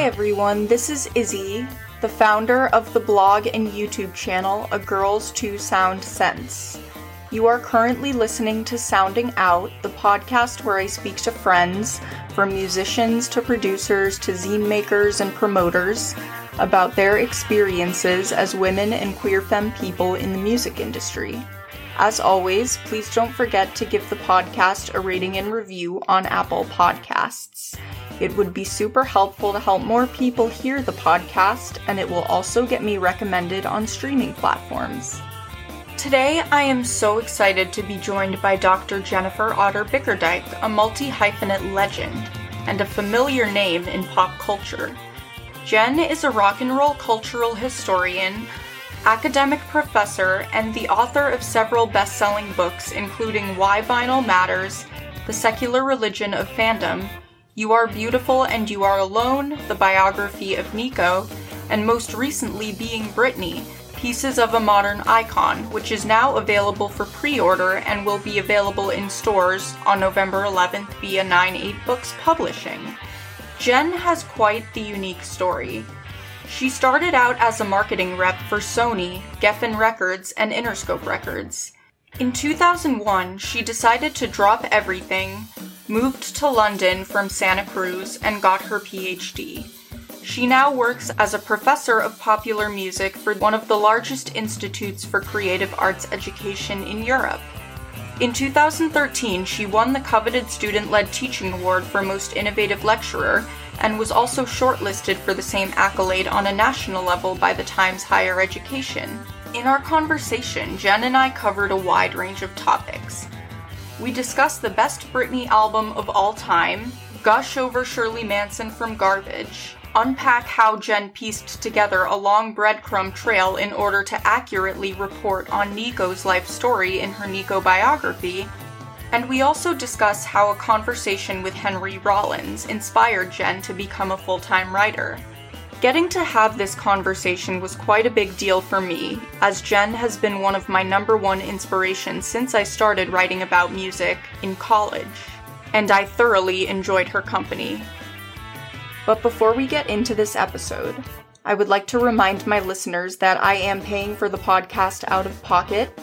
Hi everyone, this is Izzy, the founder of the blog and YouTube channel A Grrrl's Two Sound Cents. You are currently listening to Sounding Out, the podcast where I speak to friends, from musicians to producers to zine makers and promoters, about their experiences as women and queer femme people in the music industry. As always, please don't forget to give the podcast a rating and review on Apple Podcasts. It would be super helpful to help more people hear the podcast, and it will also get me recommended on streaming platforms. Today, I am so excited to be joined by Dr. Jennifer Otter Bickerdike, a multi hyphenate legend and a familiar name in pop culture. Jen is a rock and roll cultural historian, academic professor, and the author of several best selling books, including Why Vinyl Matters, The Secular Religion of Fandom, You Are Beautiful and You Are Alone, the biography of Nico, and most recently Being Britney, Pieces of a Modern Icon, which is now available for pre order and will be available in stores on November 11th via 9 8 Books Publishing. Jen has quite the unique story. She started out as a marketing rep for Sony, Geffen Records, and Interscope Records. In 2001, she decided to drop everything, moved to London from Santa Cruz, and got her PhD. She now works as a professor of popular music for one of the largest institutes for creative arts education in Europe. In 2013, she won the coveted Student Led Teaching Award for Most Innovative Lecturer and was also shortlisted for the same accolade on a national level by the Times Higher Education. In our conversation, Jen and I covered a wide range of topics. We discuss the best Britney album of all time, gush over Shirley Manson from Garbage, unpack how Jen pieced together a long breadcrumb trail in order to accurately report on Nico's life story in her Nico biography, and we also discuss how a conversation with Henry Rollins inspired Jen to become a full time writer. Getting to have this conversation was quite a big deal for me, as Jen has been one of my number one inspirations since I started writing about music in college, and I thoroughly enjoyed her company. But before we get into this episode, I would like to remind my listeners that I am paying for the podcast out of pocket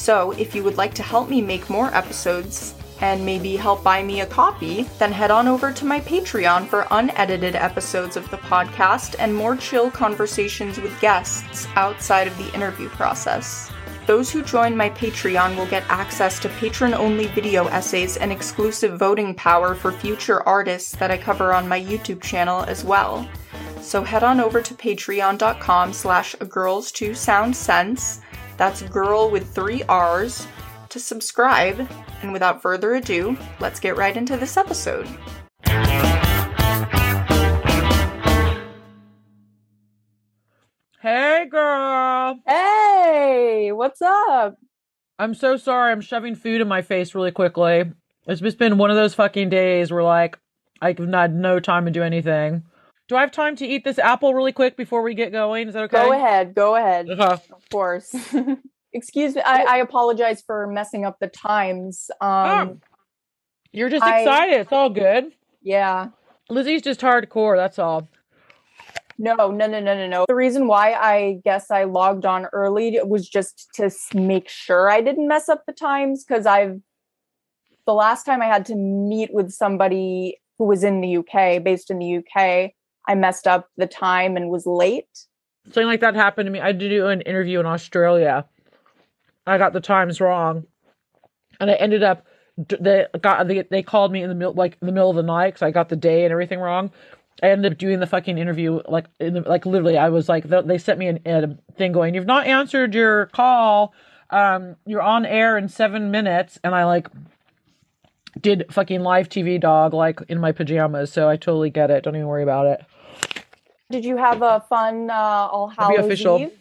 so, if you would like to help me make more episodes and maybe help buy me a copy, then head on over to my Patreon for unedited episodes of the podcast and more chill conversations with guests outside of the interview process. Those who join my Patreon will get access to patron only video essays and exclusive voting power for future artists that I cover on my YouTube channel as well. So head on over to patreon.com slash girls to sound sense that's girl with three R's, to subscribe. And without further ado, let's get right into this episode. Hey, girl. Hey, what's up? I'm so sorry. I'm shoving food in my face really quickly. It's just been one of those fucking days where, like, I've had no time to do anything. Do I have time to eat this apple really quick before we get going? Is that okay? Go ahead. Go ahead. Okay. Of course. Excuse me. I, I, apologize for messing up the times. Um, oh. You're just I, excited. It's all good. Yeah. Izzy's just hardcore. That's all. No, no, no, no, no, no. The reason why I guess I logged on early was just to make sure I didn't mess up the times because I've the last time I had to meet with somebody who was in the UK, based in the UK, I messed up the time and was late. Something like that happened to me. I did do an interview in Australia. I got the times wrong, and I ended up they got they, they called me in the middle like in the middle of the night because I got the day and everything wrong. I ended up doing the fucking interview like in the, like literally I was like they sent me an, a thing going you've not answered your call um you're on air in 7 minutes and I like did fucking live TV dog like in my pajamas so I totally get it don't even worry about it. Did you have a fun uh, All Hallows official. Eve?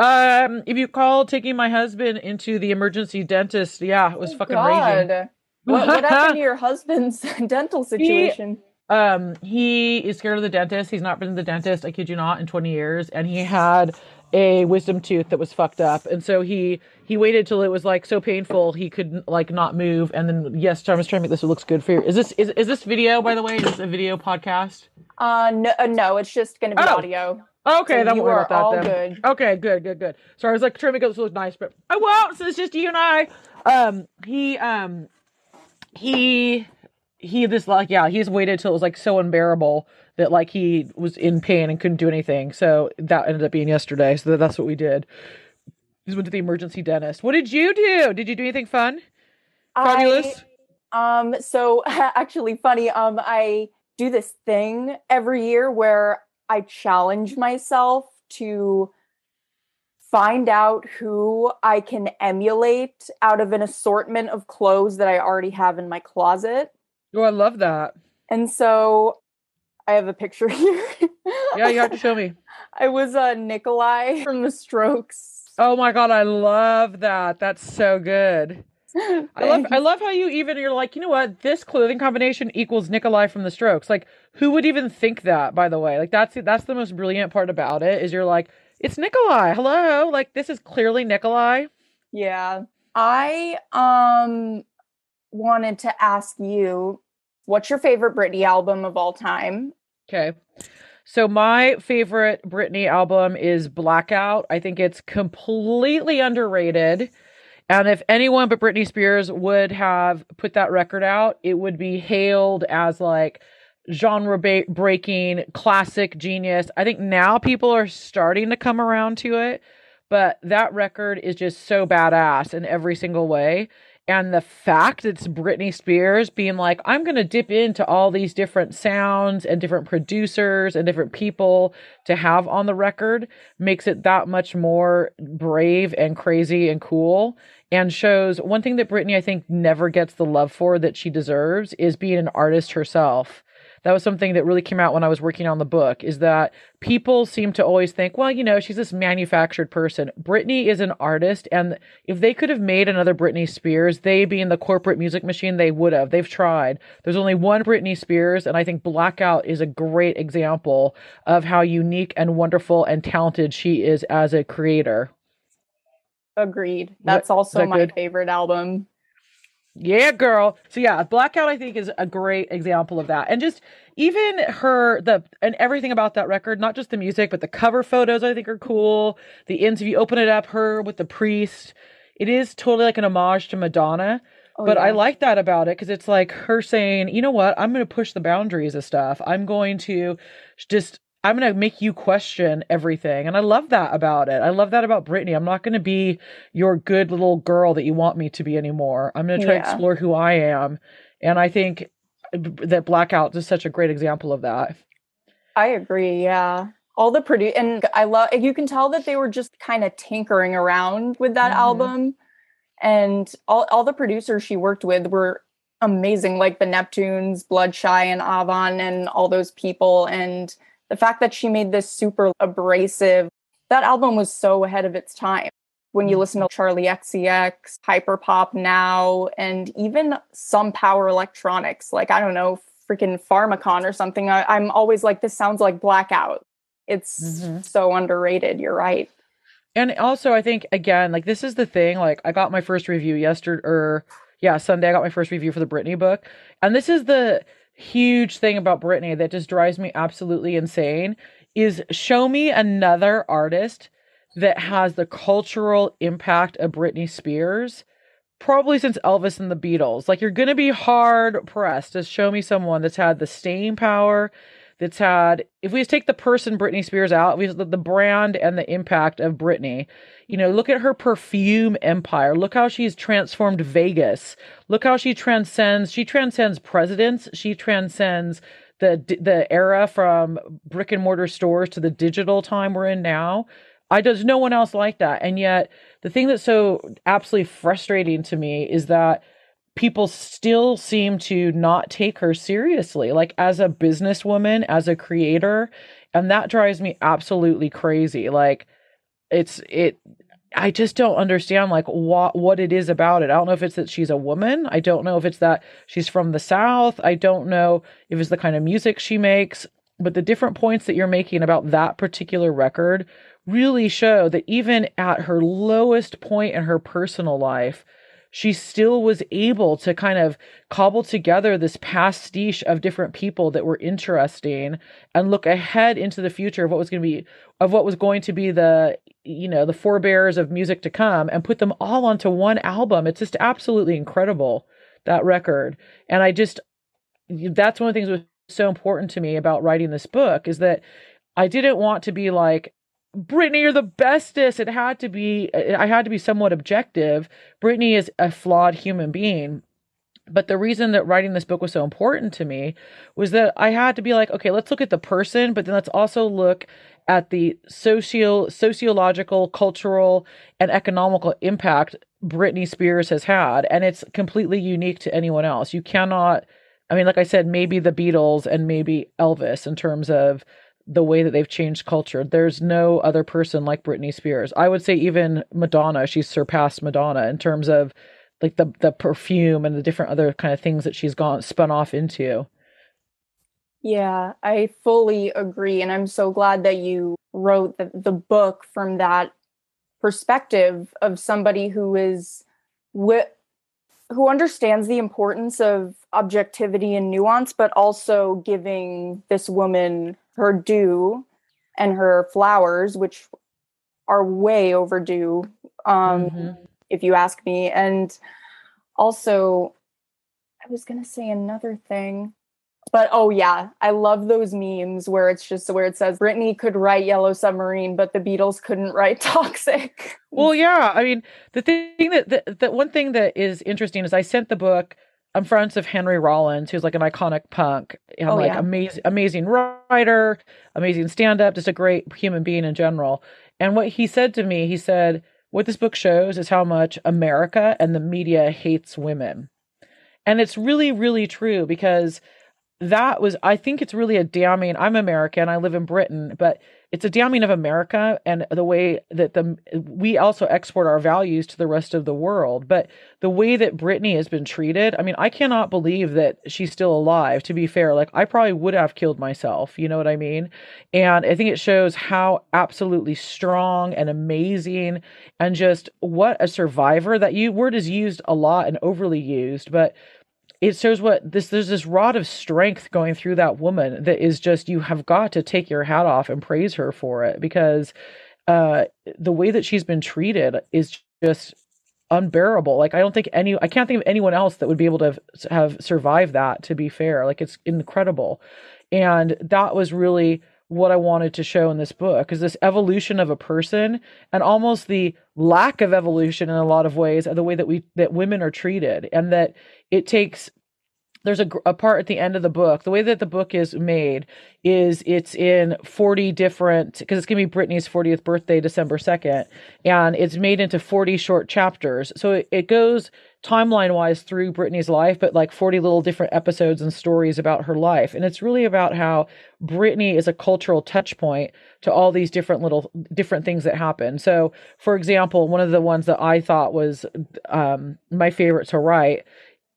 Um, if you call taking my husband into the emergency dentist, yeah, it was oh, fucking God. raging. What, what happened to your husband's dental situation? He, um, he is scared of the dentist. He's not been to the dentist, I kid you not, in 20 years, and he had a wisdom tooth that was fucked up, and so he he waited till it was like so painful he could like not move, and then yes, was trying to make this. It looks good for you. Is this is is this video by the way? Is this a video podcast? Uh, no, uh, no, it's just going to be Oh. audio. Okay, So then we'll worry are about that then. good. Okay, good, good, good. So I was like trying to make this look nice, but I won't. So it's just you and I. Um, he, um, he, he. This like, yeah, he's waited till it was like so unbearable that like he was in pain and couldn't do anything. So that ended up being yesterday. So that's what we did. Just went to the emergency dentist. What did you do? Did you do anything fun? Fabulous. I, um, so actually funny, um, I do this thing every year where I challenge myself to find out who I can emulate out of an assortment of clothes that I already have in my closet. Oh, I love that. And so I have a picture here. Yeah, you have to show me. I was uh, Nikolai from The Strokes. Oh my god, I love that. That's so good. I love I love how you even you're like, you know what? This clothing combination equals Nikolai from the Strokes. Like who would even think that, by the way? Like that's that's the most brilliant part about it is you're like, it's Nikolai. Hello. Like this is clearly Nikolai. Yeah. I um wanted to ask you what's your favorite Britney album of all time? Okay. So my favorite Britney album is Blackout. I think it's completely underrated. And if anyone but Britney Spears would have put that record out, it would be hailed as like genre ba- breaking, classic genius. I think now people are starting to come around to it, but that record is just so badass in every single way. And the fact it's Britney Spears being like, I'm going to dip into all these different sounds and different producers and different people to have on the record makes it that much more brave and crazy and cool. And shows one thing that Britney, I think, never gets the love for that she deserves is being an artist herself that was something that really came out when I was working on the book is that people seem to always think, well, you know, she's this manufactured person. Britney is an artist. And if they could have made another Britney Spears, they being the corporate music machine, they would have. They've tried. There's only one Britney Spears. And I think Blackout is a great example of how unique and wonderful and talented she is as a creator. Agreed. that- That's also that my good? favorite album. Yeah, girl. So yeah, Blackout I think is a great example of that. And just even her the and everything about that record, not just the music, but the cover photos I think are cool. The ends if you open it up, her with the priest. It is totally like an homage to Madonna. Oh, but I like that about it because it's like her saying, you know what, I'm going to push the boundaries of stuff. I'm going to just, I'm going to make you question everything. And I love that about it. I love that about Britney. I'm not going to be your good little girl that you want me to be anymore. I'm going to try to explore who I am. And I think that Blackout is such a great example of that. I agree. Yeah. All the produ and I love you can tell that they were just kind of tinkering around with that Mhm. album. And all, all the producers she worked with were amazing, like the Neptunes, Bloodshy, and Avant, and all those people. And the fact that she made this super abrasive, that album was so ahead of its time. When you listen to Charli XCX, Hyperpop now, and even some power electronics, like I don't know, freaking Pharmakon or something, I, I'm always like, this sounds like Blackout. It's Mhm. so underrated. You're right. And also, I think again, like this is the thing. Like, I got my first review yesterday, or yeah, Sunday. I got my first review for the Britney book, and this is the huge thing about Britney that just drives me absolutely insane. Is show me another artist that has the cultural impact of Britney Spears. Probably since Elvis and the Beatles. Like, you're going to be hard pressed to show me someone that's had the staying power, that's had if we just take the person Britney Spears out, we the, the brand and the impact of Britney. You know, look at her perfume empire. Look how she's transformed Vegas. Look how she transcends. She transcends presidents. She transcends the the era from brick and mortar stores to the digital time we're in now. I there's no one else like that. And yet the thing that's so absolutely frustrating to me is that people still seem to not take her seriously, like as a businesswoman, as a creator. And that drives me absolutely crazy. Like it's it I just don't understand like what what it is about it. I don't know if it's that she's a woman. I don't know if it's that she's from the south. I don't know if it's the kind of music she makes, but the different points that you're making about that particular record really show that even at her lowest point in her personal life, she still was able to kind of cobble together this pastiche of different people that were interesting and look ahead into the future of what was going to be of what was going to be the you know the forebears of music to come and put them all onto one album. It's just absolutely incredible that record. And i just that's one of the things that was so important to me about writing this book is that i didn't want to be like Britney, you're the bestest. It had to be, I had to be somewhat objective. Britney is a flawed human being. But the reason that writing this book was so important to me was that I had to be like, okay, let's look at the person, but then let's also look at the socio sociological, cultural, and economical impact Britney Spears has had. And it's completely unique to anyone else. You cannot, I mean, like I said, maybe the Beatles and maybe Elvis in terms of the way that they've changed culture. There's no other person like Britney Spears. I would say even Madonna, she's surpassed Madonna in terms of like the the perfume and the different other kind of things that she's gone spun off into. Yeah, I fully agree and I'm so glad that you wrote the, the book from that perspective of somebody who is wh- who understands the importance of objectivity and nuance but also giving this woman her due and her flowers, which are way overdue, um, mm-hmm. if you ask me. And also, I was going to say another thing. But oh yeah, I love those memes where it's just where it says Britney could write Yellow Submarine, but the Beatles couldn't write Toxic. Well, yeah, I mean the thing that the, the one thing that is interesting is I sent the book I'm friends of Henry Rollins, who's like an iconic punk. Oh, like yeah. amazing, amazing writer, amazing stand up, just a great human being in general. And what he said to me, he said, What this book shows is how much America and the media hates women. And it's really, really true because that was, I think it's really a damning. I'm American, I live in Britain, but it's a damning of America and the way that the we also export our values to the rest of the world. But the way that Britney has been treated, I mean, I cannot believe that she's still alive. To be fair, like I probably would have killed myself. You know what I mean? And I think it shows how absolutely strong and amazing and just what a survivor. That you word is used a lot and overly used, but it shows what this there's this rod of strength going through that woman that is just you have got to take your hat off and praise her for it because uh the way that she's been treated is just unbearable. Like i don't think any i can't think of anyone else that would be able to have, have survived that to be fair. Like it's incredible. And that was really what I wanted to show in this book is this evolution of a person and almost the lack of evolution in a lot of ways of the way that we that women are treated and that it takes there's a, a part at the end of the book. The way that the book is made is it's in 40 different, because it's going to be Britney's 40th birthday, December 2nd, and it's made into 40 short chapters. So it, it goes timeline wise through Britney's life, but like 40 little different episodes and stories about her life. And it's really about how Britney is a cultural touch point to all these different little different things that happen. So, for example, one of the ones that I thought was um, my favorite to write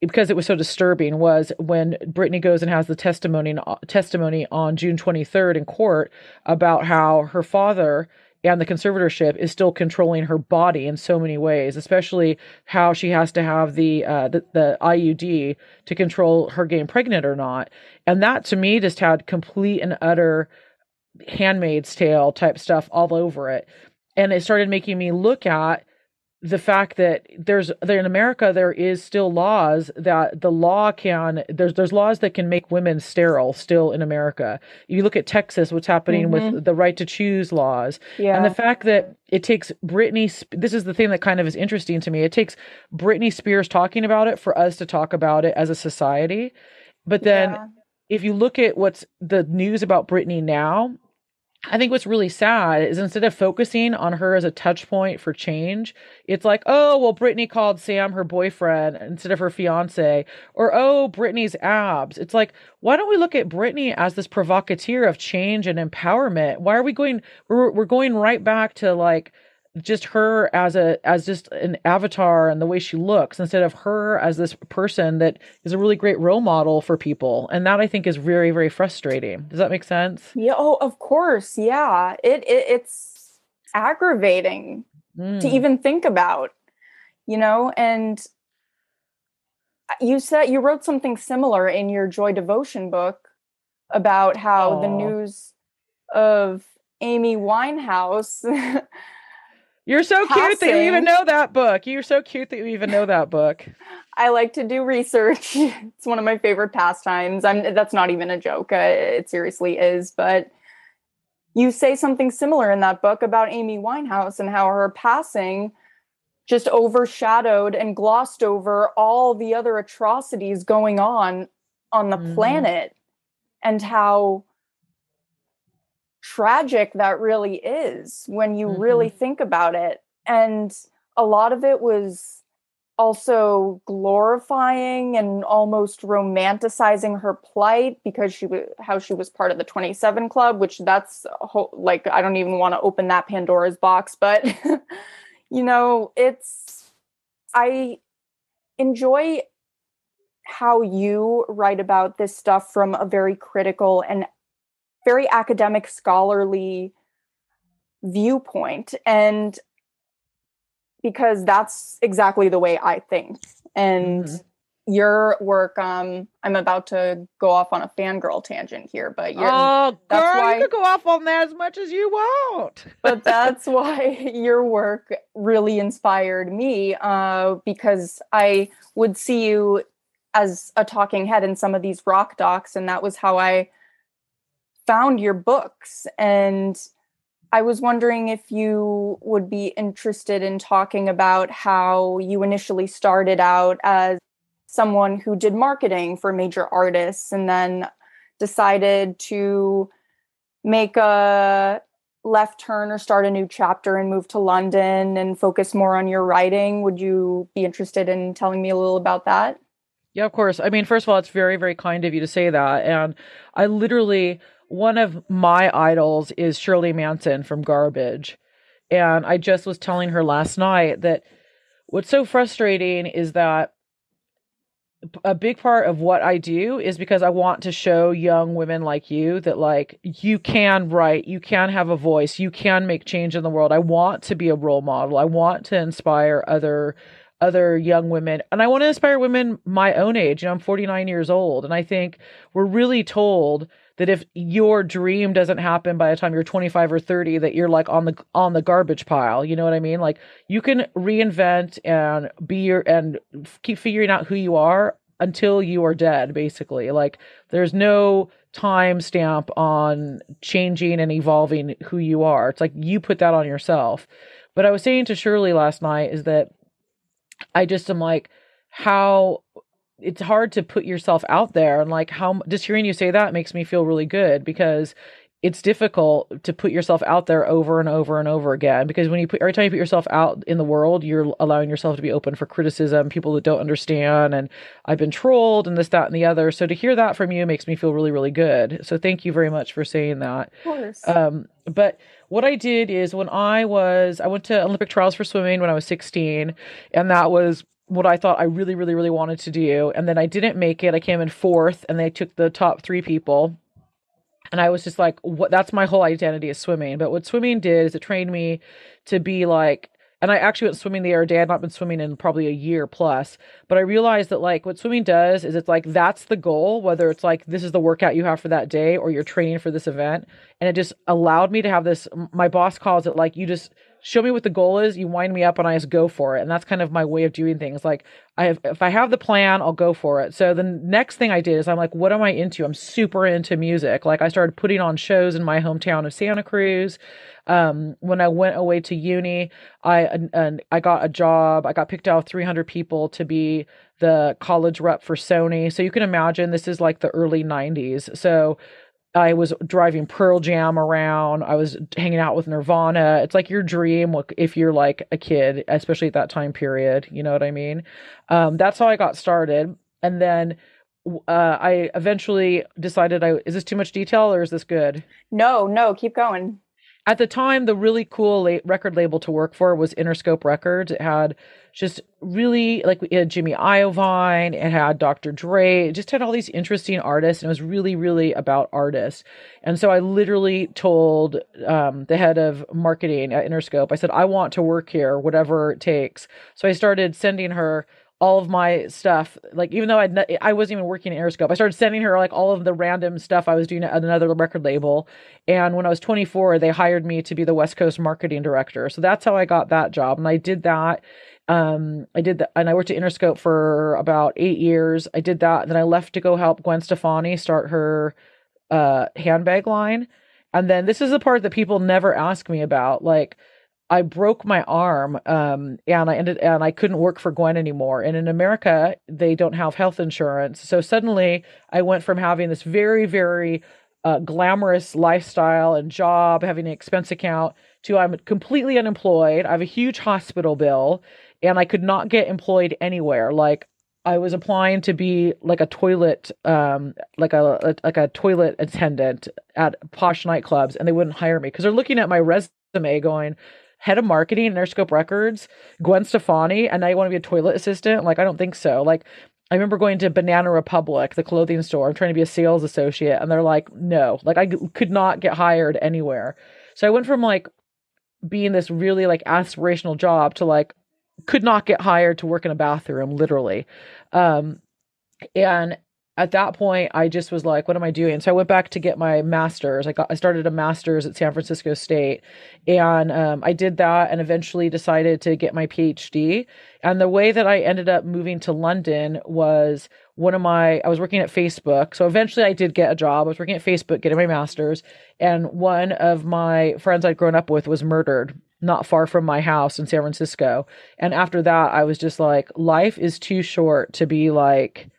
because it was so disturbing was when Britney goes and has the testimony testimony on June 23rd in court about how her father and the conservatorship is still controlling her body in so many ways, especially how she has to have the, uh, the the IUD to control her getting pregnant or not. And that to me just had complete and utter handmaid's tale type stuff all over it. And it started making me look at the fact that there's there in America there is still laws that the law can there's there's laws that can make women sterile still in America. You look at Texas, what's happening mm-hmm. with the right to choose laws, yeah. and the fact that it takes Britney. This is the thing that kind of is interesting to me. It takes Britney Spears talking about it for us to talk about it as a society, but then. Yeah. If you look at what's the news about Britney now, I think what's really sad is instead of focusing on her as a touch point for change, it's like, oh, well, Britney called Sam her boyfriend instead of her fiance, or oh, Britney's abs. It's like, why don't we look at Britney as this provocateur of change and empowerment? Why are we going, we're, we're going right back to like, just her as a as just an avatar and the way she looks instead of her as this person that is a really great role model for people. And that i think is very very frustrating. Does that make sense? Yeah oh of course. Yeah. It, it it's aggravating mm. to even think about you know? And you said you wrote something similar in your Joy Devotion book about how the news of Amy Winehouse. You're so cute that you even know that book. You're so cute that you even know that book. I like to do research. it's one of my favorite pastimes. I'm that's not even a joke. Uh, it seriously is, but you say something similar in that book about Amy Winehouse and how her passing just overshadowed and glossed over all the other atrocities going on on the Mhm. planet and how tragic that really is when you really mm-hmm. think about it and a lot of it was also glorifying and almost romanticizing her plight because she was how she was part of the 27 club which that's whole, like I don't even want to open that Pandora's box but you know it's I enjoy how you write about this stuff from a very critical and very academic scholarly viewpoint and because that's exactly the way I think. And Mhm. your work, um, I'm about to go off on a fangirl tangent here, but you're, oh, girl, that's why- you could go off on that as much as you want. but that's why your work really inspired me uh, because I would see you as a talking head in some of these rock docs, and that was how I found your books. And I was wondering if you would be interested in talking about how you initially started out as someone who did marketing for major artists and then decided to make a left turn or start a new chapter and move to London and focus more on your writing. Would you be interested in telling me a little about that? Yeah, of course. I mean, first of all, it's very, very kind of you to say that. And I literally, one of my idols is Shirley Manson from Garbage. And I just was telling her last night that what's so frustrating is that a big part of what I do is because I want to show young women like you that like you can write, you can have a voice, you can make change in the world. I want to be a role model. I want to inspire other other young women and I want to inspire women my own age. You know, I'm 49 years old and I think we're really told that if your dream doesn't happen by the time you're 25 or 30 that you're like on the on the garbage pile, you know what I mean? Like you can reinvent and be your and keep figuring out who you are until you are dead basically. Like there's no time stamp on changing and evolving who you are. It's like you put that on yourself. But I was saying to Shirley last night is that I just am like, how it's hard to put yourself out there and like how just hearing you say that makes me feel really good because it's difficult to put yourself out there over and over and over again because when you put every time you put yourself out in the world you're allowing yourself to be open for criticism people that don't understand and i've been trolled and this that and the other. So to hear that from you makes me feel really really good. So thank you very much for saying that. Of course. um, but what I did is when I was, I went to Olympic trials for swimming when I was 16, and that was what I thought I really, really, really wanted to do. And then I didn't make it. I came in fourth, and they took the top three people. And I was just like, what? That's my whole identity is swimming. But what swimming did is it trained me to be like, and I actually went swimming the other day. I'd not been swimming in probably a year plus, but I realized that like what swimming does is it's like that's the goal, whether it's like this is the workout you have for that day or you're training for this event. And it just allowed me to have this. My boss calls it like you just show me what the goal is, you wind me up, and I just go for it. And that's kind of my way of doing things. Like I have, if I have the plan, I'll go for it. So the next thing I did is I'm like, what am I into? I'm super into music. Like I started putting on shows in my hometown of Santa Cruz um when i went away to uni i and i got a job i got picked out of 300 people to be the college rep for sony so you can imagine this is like the early 90s so i was driving pearl jam around i was hanging out with nirvana it's like your dream if you're like a kid especially at that time period you know what i mean um that's how i got started and then uh, I eventually decided I is this too much detail or is this good? no, no, keep going. At the time the really cool record label to work for was interscope records. It had just really like it had jimmy iovine it had dr dre it just had all these interesting artists and it was really really about artists. And so i literally told um, the head of marketing at interscope i said i want to work here whatever it takes. So i started sending her all of my stuff. Like even though I'd I wasn't even working at Interscope, I started sending her like all of the random stuff I was doing at another record label. And when I was 24, they hired me to be the West Coast marketing director. So that's how I got that job, and I did that. Um, I did that, and I worked at Interscope for about eight years. I did that, and then I left to go help Gwen Stefani start her uh handbag line. And then this is the part that people never ask me about, like I broke my arm um, and I ended and I couldn't work for Gwen anymore. And in America, they don't have health insurance. So suddenly I went from having this very, very uh, glamorous lifestyle and job, having an expense account, to I'm completely unemployed. I have a huge hospital bill and I could not get employed anywhere. Like I was applying to be like a toilet, um, like a, like a toilet attendant at posh nightclubs, and they wouldn't hire me because they're looking at my resume, going, head of marketing in Interscope Records, Gwen Stefani, and now you want to be a toilet assistant? Like, I don't think so. Like, I remember going to Banana Republic, the clothing store. I'm trying to be a sales associate, and they're like, no, like I could not get hired anywhere. So I went from like being this really like aspirational job to like could not get hired to work in a bathroom, literally. Um, and at that point i just was like what am i doing? So i went back to get my master's. I got i started a master's at san francisco state. And um, i did that and eventually decided to get my phd and the way that i ended up moving to london was one of my i was working at facebook. So eventually i did get a job. I was working at facebook getting my master's. And one of my friends i'd grown up with was murdered not far from my house in san francisco. And after that i was just like life is too short to be like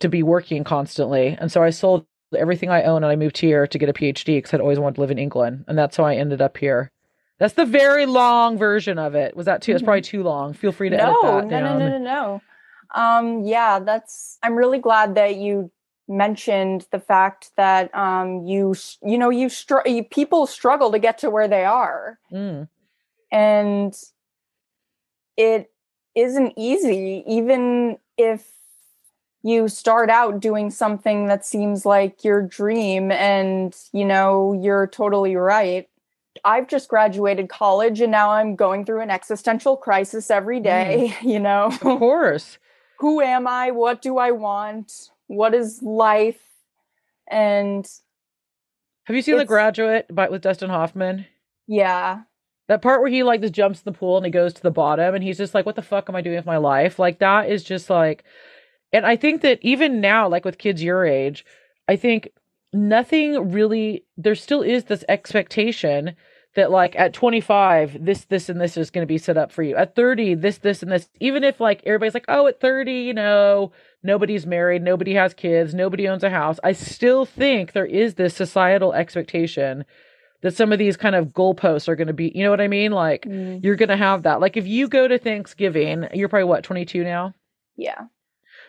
to be working constantly. And so I sold everything I own and I moved here to get a PhD because I'd always wanted to live in England. And that's how I ended up here. That's the very long version of it. Was that too? It's probably too long. Feel free to no, edit that no, down. no, no, no, no. Um, yeah, that's. I'm really glad that you mentioned the fact that um, you, you know, you, str- you people struggle to get to where they are, Mm. and it isn't easy, even if you start out doing something that seems like your dream and you know you're totally right. I've just graduated college and now i'm going through an existential crisis every day mm. you know? Of course. who am i? What do i want? What is life? And Have you seen The Graduate by with Dustin Hoffman? yeah. That part where he like just jumps in the pool and he goes to the bottom and he's just like, "What the fuck am I doing with my life?" Like that is just like, and I think that even now, like with kids your age, I think nothing really. There still is this expectation that like at 25 this this and this is going to be set up for you. At 30 this this and this. Even if like everybody's like oh at 30 you know nobody's married nobody has kids nobody owns a house. I still think there is this societal expectation that some of these kind of goalposts are going to be you know what i mean? Like Mm, you're going to have that. Like if you go to thanksgiving you're probably what 22 now? Yeah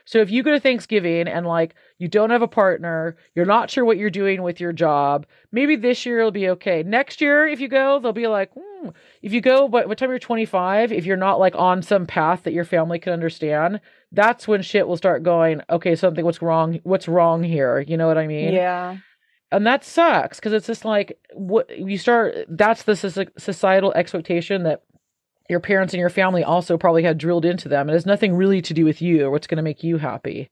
so if you go to Thanksgiving and like you don't have a partner, you're not sure what you're doing with your job, maybe this year it'll be okay. Next year, if you go, they'll be like, hmm. if you go, but what time you're 25, if you're not like on some path that your family can understand, that's when shit will start going, okay, something, what's wrong? What's wrong here? You know what I mean? yeah and that sucks because it's just like what you start that's the societal expectation that your parents and your family also probably had drilled into them it has nothing really to do with you or what's going to make you happy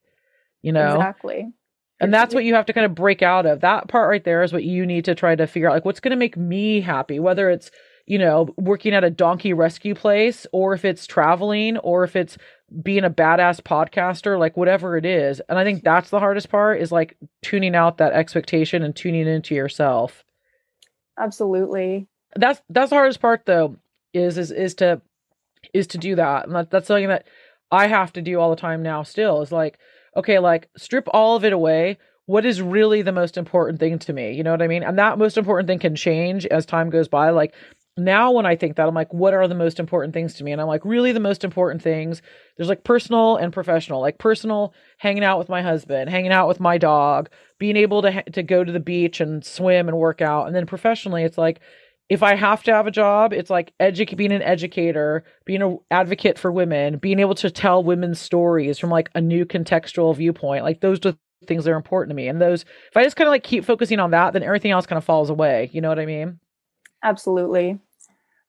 you know? Exactly. And that's what you have to kind of break out of. That part right there is what you need to try to figure out like what's going to make me happy whether it's you know working at a donkey rescue place or if it's traveling or if it's being a badass podcaster like whatever it is. And i think that's the hardest part is like tuning out that expectation and tuning into yourself. Absolutely. That's that's the hardest part though is is is to is to do that. And that, that's something that i have to do all the time now still is like okay like strip all of it away. What is really the most important thing to me? You know what i mean? And that most important thing can change as time goes by. Like now when i think that i'm like what are the most important things to me? And i'm like really the most important things there's like personal and professional like personal hanging out with my husband hanging out with my dog being able to ha- to go to the beach and swim and work out. And then professionally it's like if I have to have a job, it's like edu- being an educator, being an advocate for women, being able to tell women's stories from like a new contextual viewpoint. Like those are things that are important to me. And those, if I just kind of like keep focusing on that, then everything else kind of falls away. You know what I mean? absolutely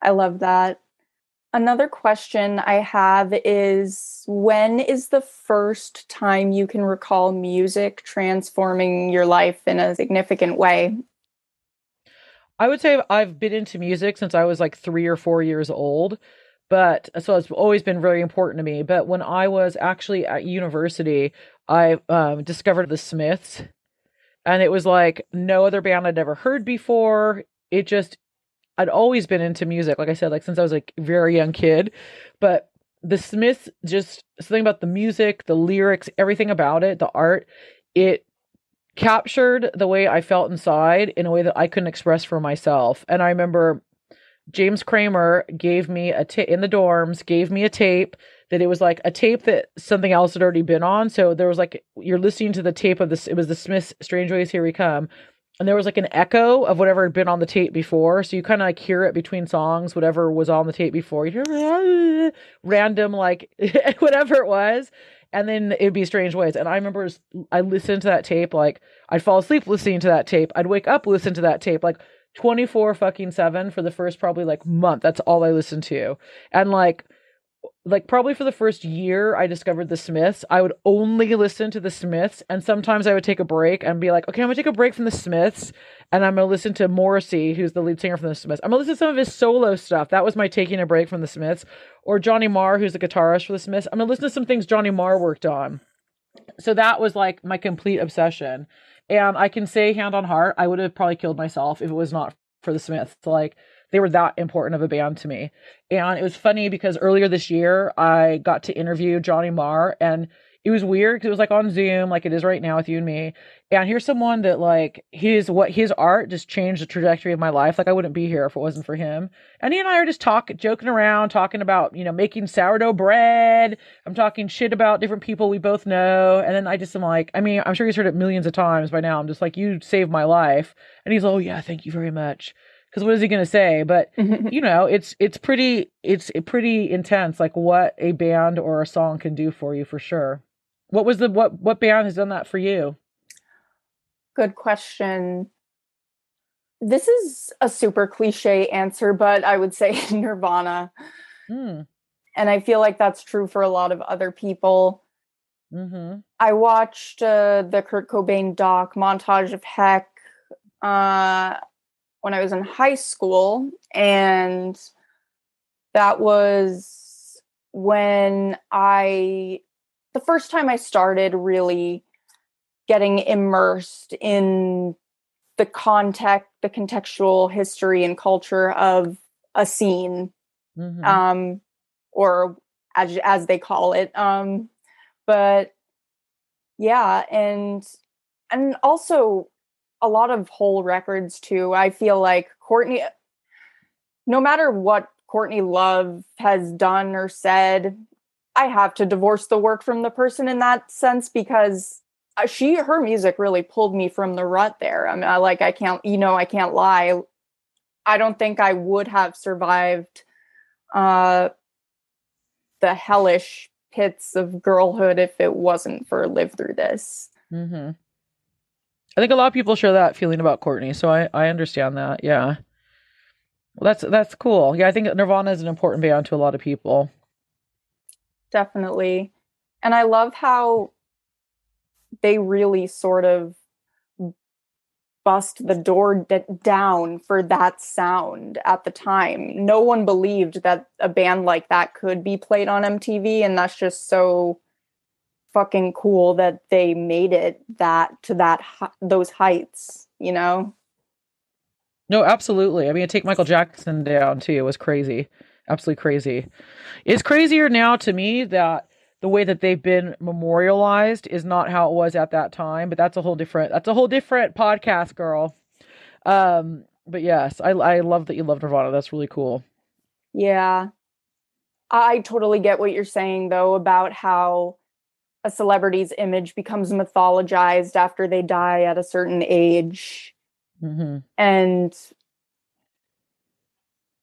i love that Another question I have is when is the first time you can recall music transforming your life in a significant way? I would say I've been into music since I was like three or four years old, but so it's always been very important to me. But when I was actually at university, I um, discovered the Smiths, and it was like no other band I'd ever heard before. It just I'd always been into music, like I said, like since I was like a very young kid. But the Smiths, just something about the music, the lyrics, everything about it, the art, it captured the way I felt inside in a way that I couldn't express for myself. And I remember James Kramer gave me a tape in the dorms, gave me a tape that it was like a tape that something else had already been on. So there was like you're listening to the tape of this. It was the Smiths' "Strangeways Here We Come," and there was like an echo of whatever had been on the tape before. So you kind of like hear it between songs, whatever was on the tape before. You hear random like whatever it was, and then it'd be strange ways. And I remember I listened to that tape like I'd fall asleep listening to that tape. I'd wake up listen to that tape like 24 fucking 7 for the first probably like month. That's all I listened to. And like like probably for the first year I discovered the Smiths, I would only listen to the Smiths and sometimes I would take a break and be like, "Okay, I'm to take a break from the Smiths and I'm to listen to Morrissey, who's the lead singer from the Smiths. I'm to listen to some of his solo stuff. That was my taking a break from the Smiths or Johnny Marr, who's the guitarist for the Smiths. I'm to listen to some things Johnny Marr worked on." So that was like my complete obsession. And I can say hand on heart, I would have probably killed myself if it was not for the Smiths. Like they were that important of a band to me. And it was funny because earlier this year I got to interview Johnny Marr and it was weird because it was like on Zoom, like it is right now with you and me. And here's someone that like his what his art just changed the trajectory of my life. Like I wouldn't be here if it wasn't for him. And he and I are just talking, joking around, talking about you know making sourdough bread. I'm talking shit about different people we both know. And then I just am like, I mean, I'm sure he's heard it millions of times by now. I'm just like, you saved my life. And he's, like, oh yeah, thank you very much because what is he going to say but you know it's it's pretty it's pretty intense like what a band or a song can do for you for sure what was the what what band has done that for you? Good question. This is a super cliche answer, but I would say Nirvana. Mm. And I feel like that's true for a lot of other people. Mm-hmm. I watched uh, the Kurt Cobain doc, Montage of Heck, uh, when I was in high school. And that was when I the first time I started really getting immersed in the context, the contextual history and culture of a scene, mm-hmm. um, or as as they call it. Um, but yeah, and and also a lot of whole records too. I feel like Courtney, no matter what Courtney Love has done or said, I have to divorce the work from the person in that sense because uh, she her music really pulled me from the rut there. I mean, I like I can't you know I can't lie. I don't think I would have survived uh the hellish pits of girlhood if it wasn't for live through this. Mm-hmm. I think a lot of people share that feeling about Courtney, so I I understand that. Yeah. Well, that's that's cool. Yeah, I think Nirvana is an important band to a lot of people definitely. And I love how they really sort of bust the door d- down for that sound at the time. No one believed that a band like that could be played on MTV and that's just so fucking cool that they made it that to that those heights, you know. No, absolutely. I mean, take Michael Jackson down too. It was crazy absolutely crazy. It's crazier now to me that the way that they've been memorialized is not how it was at that time, but that's a whole different that's a whole different podcast, girl. Um, but yes, I I love that you love Nirvana. That's really cool. Yeah. I totally get what you're saying though about how a celebrity's image becomes mythologized after they die at a certain age. Mm-hmm. And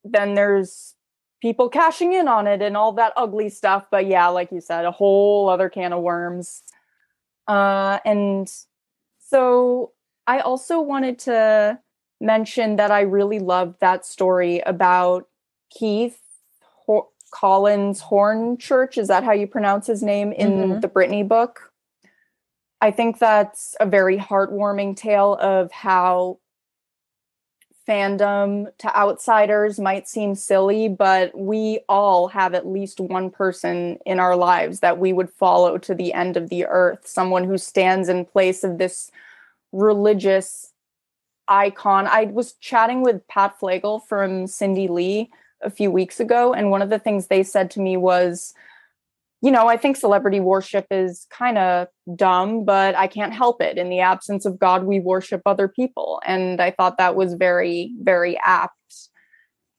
then there's people cashing in on it and all that ugly stuff. But yeah, like you said, a whole other can of worms. Uh, and so I also wanted to mention that I really loved that story about Keith Collins Hornchurch. Is that how you pronounce his name in Mhm. the Britney book? I think that's a very heartwarming tale of how fandom to outsiders might seem silly, but we all have at least one person in our lives that we would follow to the end of the earth, someone who stands in place of this religious icon. I was chatting with Pat Flegel from Cindy Lee a few weeks ago, and one of the things they said to me was, you know, I think celebrity worship is kind of dumb, but I can't help it. In the absence of God, we worship other people. And I thought that was very, very apt.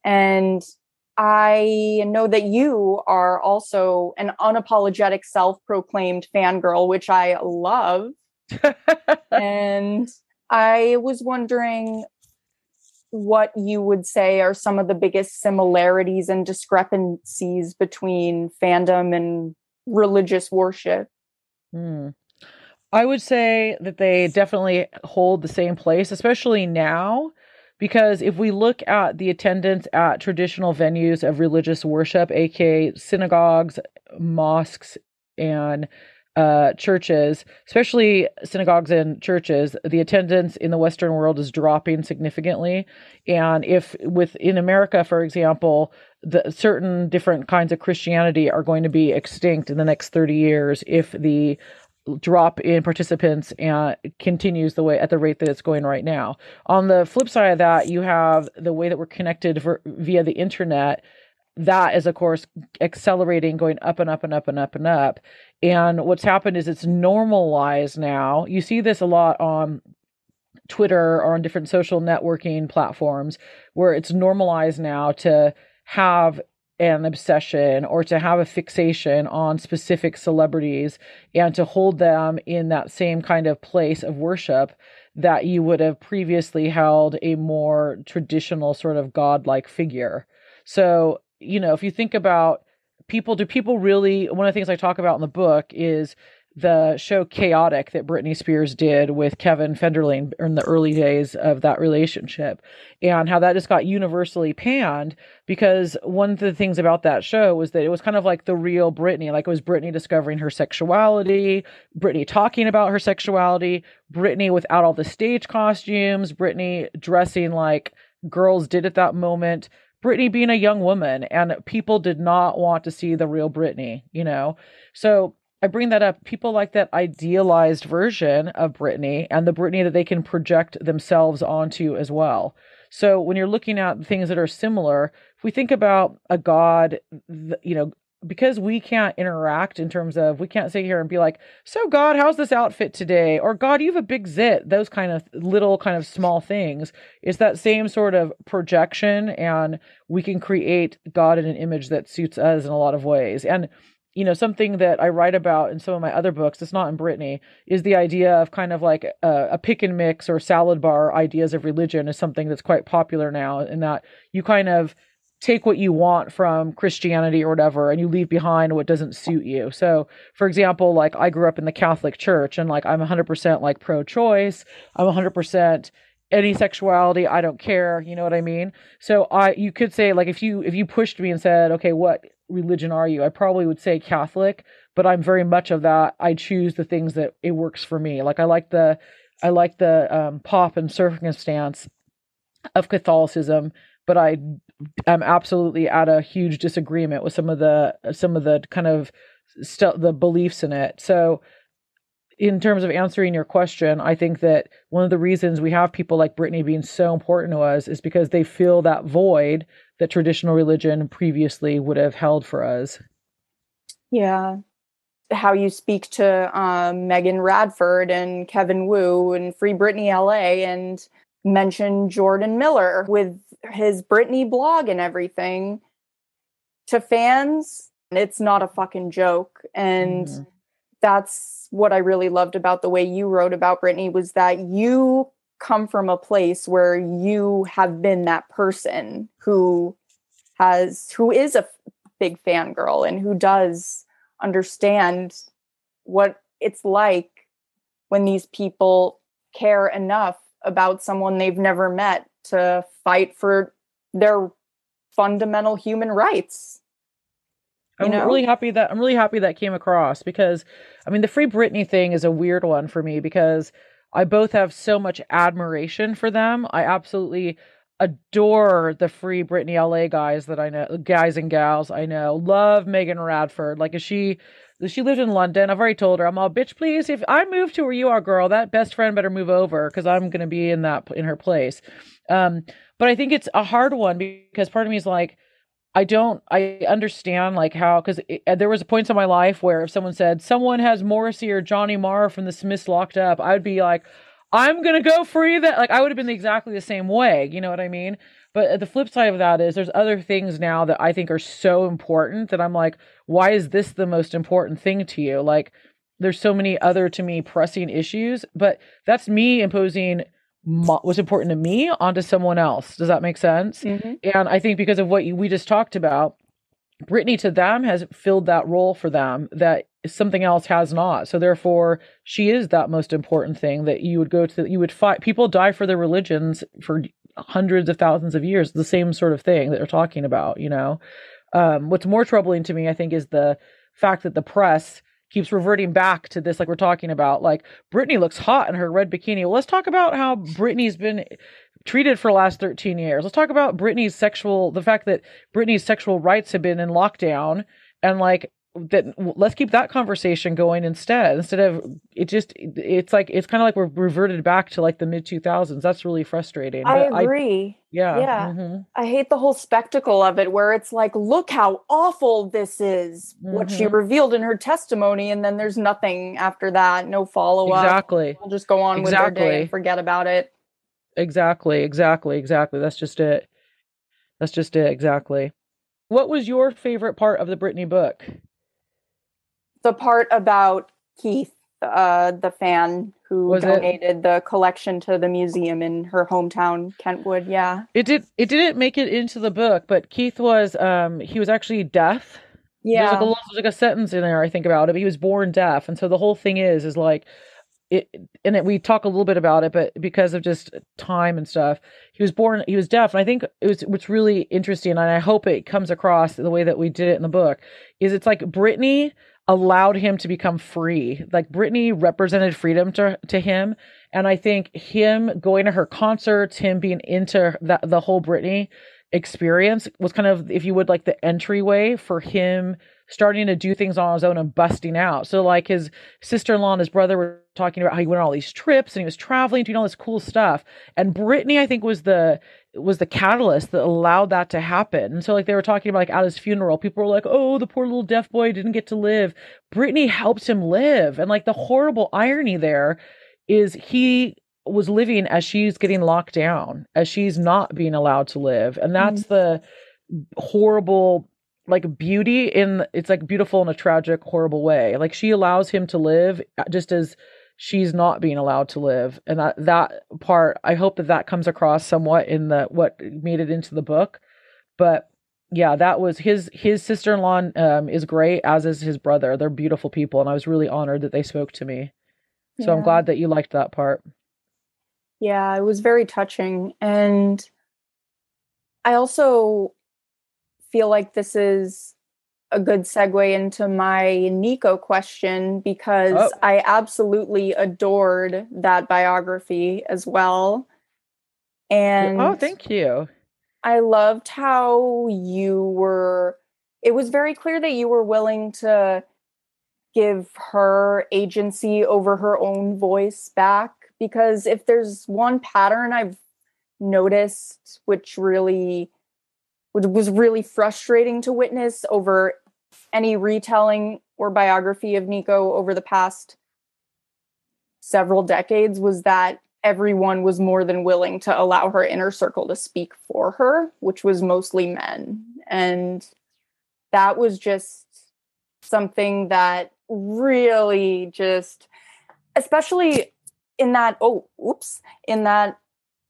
And I know that you are also an unapologetic self proclaimed fangirl, which I love. and I was wondering what you would say are some of the biggest similarities and discrepancies between fandom and religious worship. Hmm. I would say that they definitely hold the same place, especially now, because if we look at the attendance at traditional venues of religious worship, aka synagogues, mosques, and uh, churches, especially synagogues and churches, the attendance in the Western world is dropping significantly. And if with in America, for example, the certain different kinds of Christianity are going to be extinct in the next 30 years if the drop in participants and continues the way at the rate that it's going right now. On the flip side of that, you have the way that we're connected for, via the internet. That is, of course, accelerating, going up and up and up and up and up. And what's happened is it's normalized now. You see this a lot on Twitter or on different social networking platforms where it's normalized now to have an obsession or to have a fixation on specific celebrities and to hold them in that same kind of place of worship that you would have previously held a more traditional sort of godlike figure. So, you know, if you think about people, do people really, one of the things I talk about in the book is the show Chaotic that Britney Spears did with Kevin Federline in the early days of that relationship, and how that just got universally panned because one of the things about that show was that it was kind of like the real Britney, like it was Britney discovering her sexuality, Britney talking about her sexuality, Britney without all the stage costumes, Britney dressing like girls did at that moment. Britney being a young woman, and people did not want to see the real Britney, you know? So I bring that up. People like that idealized version of Britney and the Britney that they can project themselves onto as well. So when you're looking at things that are similar, if we think about a God, you know, because we can't interact in terms of we can't sit here and be like, so God, how's this outfit today? Or God, you have a big zit. Those kind of little kind of small things. It's that same sort of projection, and we can create God in an image that suits us in a lot of ways. And you know, something that I write about in some of my other books, it's not in Britney is the idea of kind of like a, a, pick and mix or salad bar ideas of religion is something that's quite popular now, in that you kind of take what you want from Christianity or whatever and you leave behind what doesn't suit you. So, for example, like I grew up in the Catholic Church and like I'm 100% like pro choice, I'm 100% any sexuality i don't care you know what i mean? So i you could say like if you if you pushed me and said okay what religion are you? I probably would say catholic but i'm very much of that. I choose the things that it works for me. Like i like the i like the um, pop and circumstance of catholicism but i i'm absolutely at a huge disagreement with some of the some of the kind of st- the beliefs in it so in terms of answering your question, I think that one of the reasons we have people like Britney being so important to us is because they fill that void that traditional religion previously would have held for us. Yeah. How you speak to um, Megan Radford and Kevin Wu and Free Britney LA and mention Jordan Miller with his Britney blog and everything. To fans, it's not a fucking joke. And mm that's what I really loved about the way you wrote about Britney was that you come from a place where you have been that person who has who is a big fangirl and who does understand what it's like when these people care enough about someone they've never met to fight for their fundamental human rights. I'm know? really happy that I'm really happy that came across because I mean the Free Britney thing is a weird one for me because I both have so much admiration for them. I absolutely adore the Free Britney LA guys that I know, guys and gals I know. Love Megan Radford. Like, is she? She lived in London. I've already told her, I'm all bitch. Please, if I move to where you are, girl, that best friend better move over because I'm gonna be in that in her place. Um, but I think it's a hard one because part of me is like, I don't, I understand like how, because there was a point in my life where if someone said someone has Morrissey or Johnny Marr from the Smiths locked up, I would be like, I'm gonna go free that. Like I would have been exactly the same way. You know what I mean? But the flip side of that is there's other things now that I think are so important that I'm like, why is this the most important thing to you? Like, there's so many other to me pressing issues, but that's me imposing what's important to me onto someone else. Does that make sense? Mm-hmm. And I think because of what you, we just talked about, Britney to them has filled that role for them that something else has not. So therefore, she is that most important thing that you would go to. You would fight. People die for their religions for hundreds of thousands of years. The same sort of thing that they're talking about. You know, um, what's more troubling to me, I think, is the fact that the press keeps reverting back to this like we're talking about like Britney looks hot in her red bikini. Well, let's talk about how Britney's been treated for the last 13 years. Let's talk about Britney's sexual the fact that Britney's sexual rights have been in lockdown and like that let's keep that conversation going instead instead of it just it's like it's kind of like we're reverted back to like the mid 2000s that's really frustrating i agree I, yeah yeah. mm-hmm. i hate the whole spectacle of it where it's like look how awful this is mm-hmm. what she mm-hmm. revealed in her testimony and then there's nothing after that no follow-up. Exactly. We'll just go on exactly. with their day and forget about it. Exactly exactly exactly. That's just it. That's just it exactly. What was your favorite part of the Britney book the part about Keith, uh, the fan who was donated it? the collection to the museum in her hometown, Kentwood. Yeah, it did. It didn't make it into the book, but Keith was um he was actually deaf. Yeah, there's like a, there's like a sentence in there. I think about it. He was born deaf, and so the whole thing is is like it and it, we talk a little bit about it but because of just time and stuff he was born he was deaf and i think it was what's really interesting and i hope it comes across the way that we did it in the book is it's like britney allowed him to become free. Like Britney represented freedom to to him, and I think him going to her concerts, him being into that the whole Britney experience was kind of, if you would, like the entryway for him starting to do things on his own and busting out. So like his sister-in-law and his brother were talking about how he went on all these trips and he was traveling, doing all this cool stuff. And Britney, I think, was the was the catalyst that allowed that to happen. And so like they were talking about like at his funeral, people were like, "Oh, the poor little deaf boy didn't get to live." Britney helped him live. And like the horrible irony there is he was living as she's getting locked down, as she's not being allowed to live. And that's mm-hmm. the horrible like beauty in it's like beautiful in a tragic horrible way. Like she allows him to live uh, just as she's not being allowed to live. And that that part i hope that that comes across somewhat in the what made it into the book. But yeah that was his his sister-in-law um, is great as is his brother. They're beautiful people and i was really honored that they spoke to me. So yeah. i'm glad that you liked that part. Yeah it was very touching. And i also feel like this is a good segue into my Nico question because oh. I absolutely adored that biography as well. Oh, and oh, thank you. I loved how you were, it was very clear that you were willing to give her agency over her own voice back. Because if there's one pattern I've noticed, which really which was really frustrating to witness over any retelling or biography of Nico over the past several decades was that everyone was more than willing to allow her inner circle to speak for her, which was mostly men. And that was just something that really just, especially in that, oh, oops, in that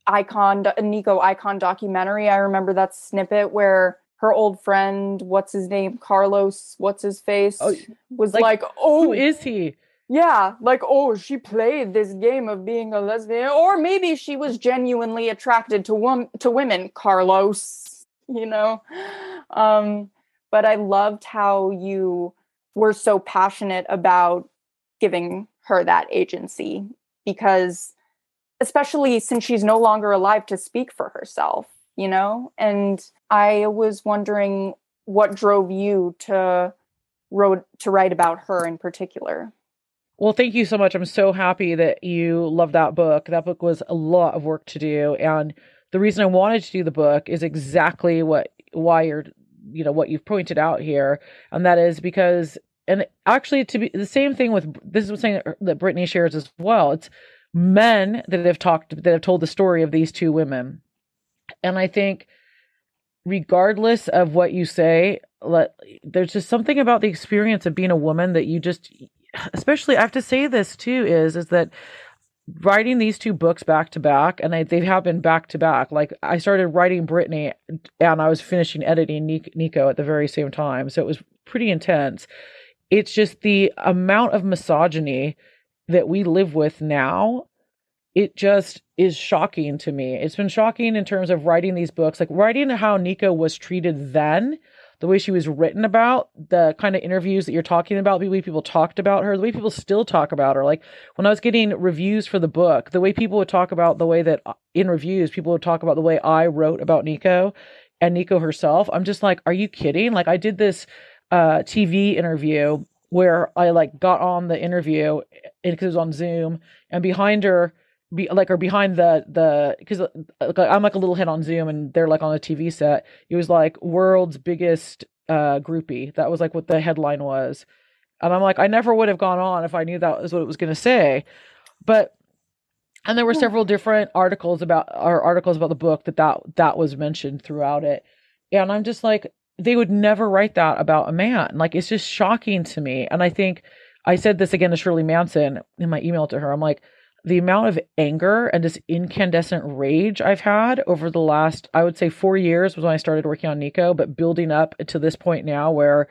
icon nico icon documentary. I remember that snippet where her old friend what's his name carlos what's his face oh, was like, like, oh who is he? yeah like oh she played this game of being a lesbian. Or maybe she was genuinely attracted to wom- to women carlos you know? Um but I loved how you were so passionate about giving her that agency because especially since she's no longer alive to speak for herself, you know? And I was wondering what drove you to wrote to write about her in particular. Well, thank you so much. I'm so happy that you love that book. That book was a lot of work to do and the reason I wanted to do the book is exactly what why you're you know what you've pointed out here and that is because and actually to be the same thing with this is saying that Britney shares as well. It's men that have talked that have told the story of these two women. And I think regardless of what you say, let, there's just something about the experience of being a woman that you just especially I have to say this too is is that writing these two books back to back and I, they have been back to back. Like i started writing Britney and i was finishing editing nico at the very same time. So it was pretty intense. It's just the amount of misogyny that we live with now it just is shocking to me. It's been shocking in terms of writing these books, like writing how Nico was treated then, the way she was written about, the kind of interviews that you're talking about, the way people talked about her, the way people still talk about her. Like when I was getting reviews for the book, the way people would talk about the way that uh, in reviews, people would talk about the way I wrote about Nico and Nico herself. I'm just like, are you kidding? Like I did this uh, TV interview where I like got on the interview because it was on Zoom and behind her be like or behind the the because uh, I'm like a little head on Zoom and they're like on a TV set. It was like world's biggest uh groupie. That was like what the headline was. And I'm like, I never would have gone on if I knew that was what it was gonna say. But and there were several different articles about or articles about the book that that that was mentioned throughout it. And I'm just like, they would never write that about a man. Like it's just shocking to me. And I think I said this again to Shirley Manson in my email to her. I'm like, the amount of anger and this incandescent rage I've had over the last, I would say, four years was when I started working on Nico, but building up to this point now where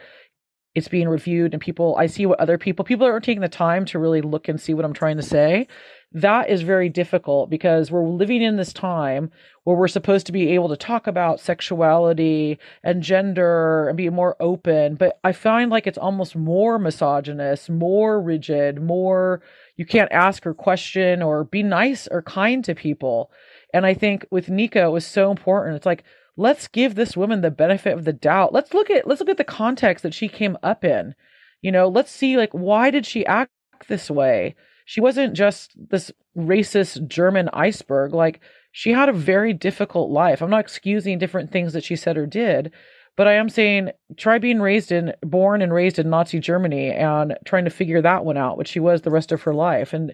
it's being reviewed and people, I see what other people, people aren't taking the time to really look and see what I'm trying to say. That is very difficult because we're living in this time where we're supposed to be able to talk about sexuality and gender and be more open. But I find like it's almost more misogynist, more rigid, more you can't ask or question or be nice or kind to people. And I think with Nico it was so important. It's like, let's give this woman the benefit of the doubt. Let's look at let's look at the context that she came up in. You know, let's see like why did she act this way? She wasn't just this racist German iceberg. Like she had a very difficult life. I'm not excusing different things that she said or did, but I am saying try being raised in, born and raised in Nazi Germany and trying to figure that one out, which she was the rest of her life. And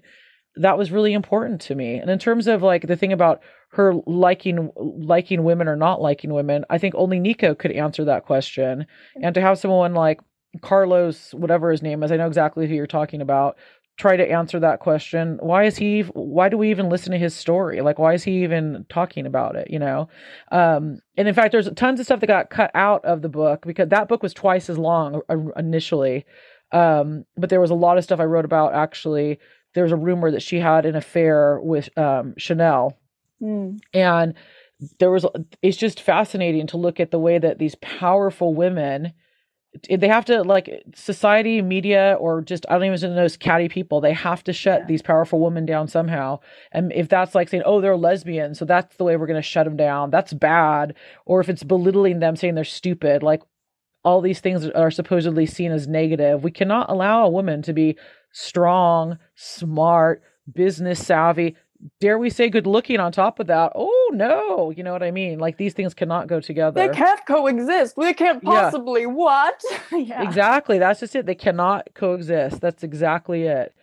that was really important to me. And in terms of like the thing about her liking liking women or not liking women, I think only Nico could answer that question. And to have someone like Carlos, whatever his name is, I know exactly who you're talking about, try to answer that question why is he why do we even listen to his story? Like why is he even talking about it you know? Um and in fact there's tons of stuff that got cut out of the book because that book was twice as long uh, initially. Um but there was a lot of stuff i wrote about actually. There was a rumor that she had an affair with um chanel. Mm. and there was it's just fascinating to look at the way that these powerful women they have to like society media or just i don't even know those catty people they have to shut yeah. these powerful women down somehow and if that's like saying oh they're lesbian so that's the way we're going to shut them down that's bad or if it's belittling them saying they're stupid like all these things are supposedly seen as negative we cannot allow a woman to be strong smart business savvy dare we say good looking on top of that? Oh no. You know what i mean? Like these things cannot go together. They can't coexist. They can't possibly yeah. what? Yeah. exactly. That's just it. They cannot coexist. That's exactly it.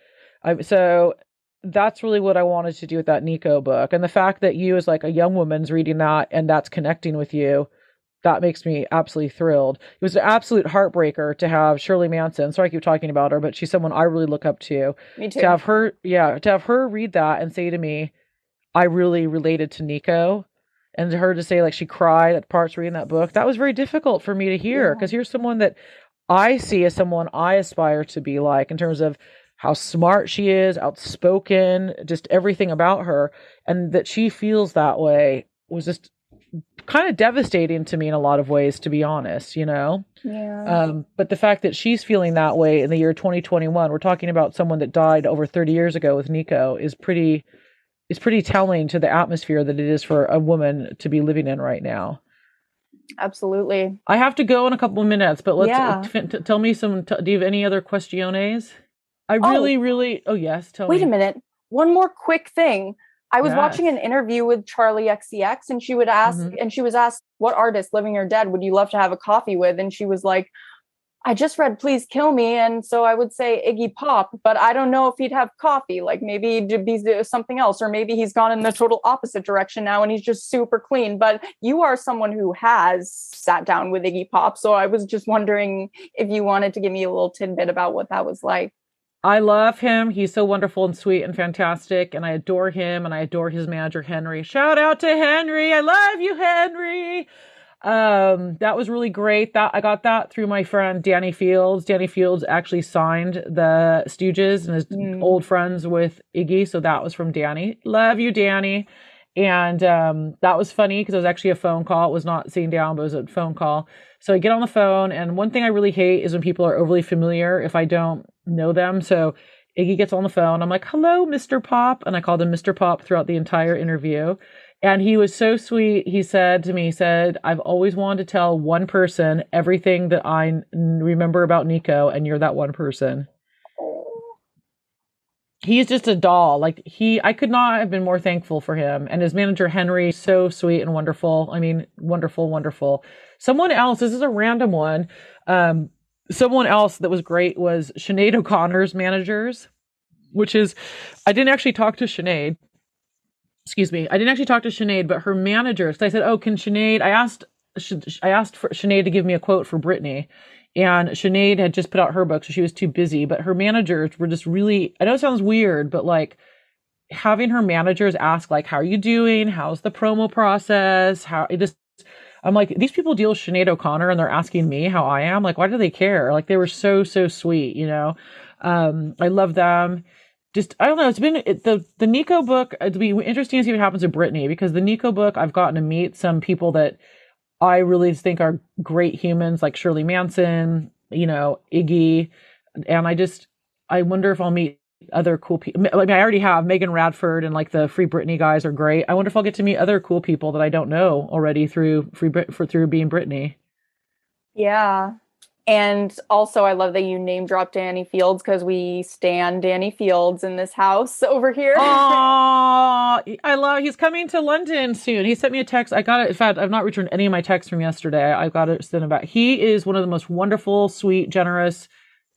I, so that's really what i wanted to do with that nico book. And the fact that you as like a young woman's reading that and that's connecting with you that makes me absolutely thrilled. It was an absolute heartbreaker to have Shirley Manson. Sorry I keep talking about her, but she's someone I really look up to. Me too. To have her, yeah, to have her read that and say to me, I really related to Nico. And to her to say like she cried at parts reading that book, that was very difficult for me to hear because yeah. here's someone that I see as someone I aspire to be like in terms of how smart she is, outspoken, just everything about her, and that she feels that way was just kind of devastating to me in a lot of ways, to be honest, you know? Yeah. Um, but the fact that she's feeling that way in the year 2021, we're talking about someone that died over 30 years ago with Nico, is pretty is pretty telling to the atmosphere that it is for a woman to be living in right now. Absolutely. I have to go in a couple of minutes, but let's Yeah. t- t- tell me some. T- do you have any other questiones? I Oh. really, really. Oh yes, tell Wait me. a minute. One more quick thing. I was Yes. watching an interview with Charli XCX and she would ask Mhm. and she was asked what artist living or dead would you love to have a coffee with and she was like I just read Please Kill Me and so I would say Iggy Pop but I don't know if he'd have coffee like maybe it'd be something else or maybe he's gone in the total opposite direction now and he's just super clean but you are someone who has sat down with Iggy Pop so I was just wondering if you wanted to give me a little tidbit about what that was like I love him. He's so wonderful and sweet and fantastic, and I adore him. And I adore his manager Henry. Shout out to Henry. I love you, Henry. Um, that was really great. That I got that through my friend Danny Fields. Danny Fields actually signed the Stooges and is Mm. old friends with Iggy, so that was from Danny. Love you, Danny. And um, that was funny because it was actually a phone call. It was not sitting down, but it was a phone call. So I get on the phone, and one thing I really hate is when people are overly familiar if I don't know them. So Iggy gets on the phone. I'm like, hello, Mr. Pop. And I called him Mr. Pop throughout the entire interview. And he was so sweet. He said to me, he said, I've always wanted to tell one person everything that I n- remember about Nico, and you're that one person. He's just a doll. Like he, I could not have been more thankful for him. And his manager, Henry, so sweet and wonderful. I mean, wonderful, wonderful. Someone else, this is a random one. Um, someone else that was great was Sinead O'Connor's managers, which is, I didn't actually talk to Sinead. Excuse me, I didn't actually talk to Sinead, but her managers. I said, "Oh, can Sinead?" I asked, I asked for Sinead to give me a quote for Britney, and Sinead had just put out her book, so she was too busy. But her managers were just really. I know it sounds weird, but like having her managers ask, like, "How are you doing? How's the promo process? How it just." I'm like, these people deal with Sinead O'Connor and they're asking me how I am. Like, why do they care? Like, they were so, so sweet, you know? Um, I love them. Just, I don't know. It's been it, the, the Nico book. It'd be interesting to see what happens with Britney because the Nico book, I've gotten to meet some people that I really think are great humans, like Shirley Manson, you know, Iggy. And I just, I wonder if I'll meet other cool people. I mean, I already have Megan Radford and like the Free Britney guys are great. I wonder if I'll get to meet other cool people that I don't know already through Free Brit for through being Britney. Yeah. And also, I love that you name dropped Danny Fields because we stand Danny Fields in this house over here. Oh, I love. He's coming to London soon. He sent me a text. I got it. In fact, I've not returned any of my texts from yesterday. I got it sent about. He is one of the most wonderful, sweet, generous,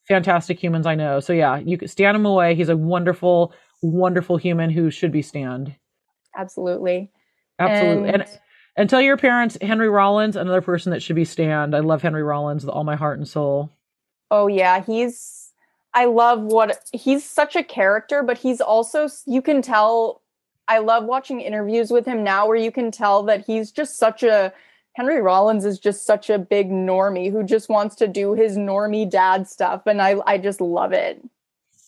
fantastic humans I know. So yeah, you could stand him away. He's a wonderful, wonderful human who should be stand. Absolutely. Absolutely. And, and tell your parents Henry Rollins, another person that should be stand. I love Henry Rollins with all my heart and soul. Oh yeah, he's I love what he's such a character, but he's also you can tell I love watching interviews with him now where you can tell that he's just such a Henry Rollins is just such a big normie who just wants to do his normie dad stuff and I I just love it.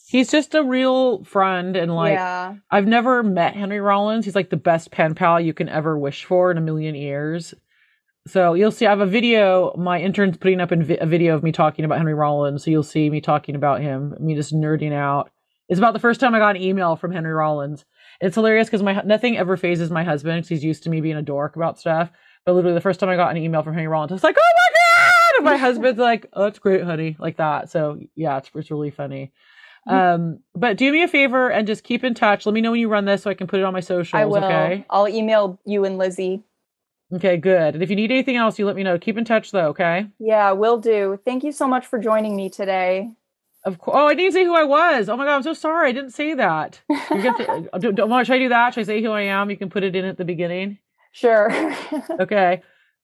He's just a real friend and like yeah. I've never met Henry Rollins. He's like the best pen pal you can ever wish for in a million years. So you'll see. I have a video. My intern's putting up vi- a video of me talking about Henry Rollins. So you'll see me talking about him. Me just nerding out. It's about the first time I got an email from Henry Rollins. It's hilarious because my nothing ever phases my husband because he's used to me being a dork about stuff. But literally, the first time I got an email from Henry Rollins, I was like, "Oh my god!" And my husband's like, "Oh, that's great, honey," like that. So yeah, it's it's really funny. Um, but do me a favor and just keep in touch. Let me know when you run this so I can put it on my socials. I will. Okay. I'll email you and Lizzie. Okay, good. And if you need anything else, you let me know. Keep in touch though, okay? Yeah, will do. Thank you so much for joining me today. Of course. Oh, I didn't say who I was. Oh my god, I'm so sorry. I didn't say that. You're gonna to, do, do, should I do that? Should I say who I am? You can put it in at the beginning. Sure. Okay.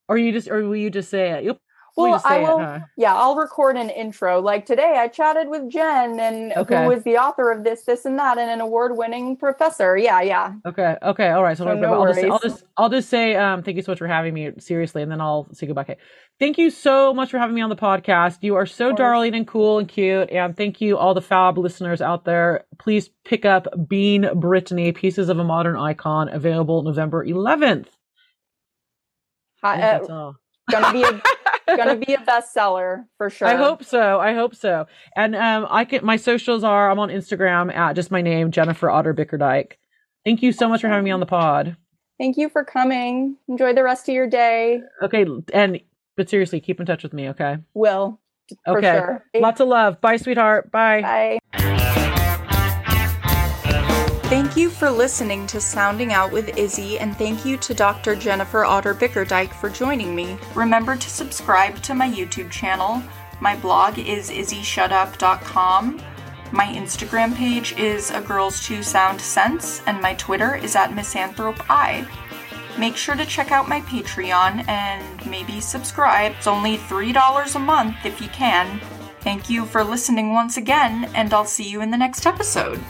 Or you just, or will you just say it? You'll well, I will. it, huh? Yeah, I'll record an intro. Like today, I chatted with Jen, and Okay. who is the author of this, this, and that, and an award-winning professor. Yeah, yeah. Okay. Okay. All right. So, So no I'll, just, I'll just I'll just say um thank you so much for having me seriously, and then I'll say goodbye. Thank you so much for having me on the podcast. You are so darling and cool and cute, and thank you all the fab listeners out there. Please pick up Being Britney, Pieces of a Modern Icon, available November 11th. Hi- uh, all. gonna be a gonna be a bestseller for sure. I hope so. I hope so. And um, I can. My socials are. I'm on Instagram at just my name, Jennifer Otter Bickerdike. Thank you so much for having me on the pod. Thank you for coming. Enjoy the rest of your day. Okay, and but seriously, keep in touch with me. Okay. Will for Okay. sure. Lots of love. Bye, sweetheart. Bye. Bye. Thank you for listening to Sounding Out with Izzy, and thank you to Dr. Jennifer Otter Bickerdike for joining me. Remember to subscribe to my YouTube channel. My blog is izzyshutup.com. My Instagram page is A Grrrl's Two Sound Cents, and my Twitter is at Misanthrope I. Make sure to check out my Patreon and maybe subscribe. It's only $3 a month if you can. Thank you for listening once again, and I'll see you in the next episode.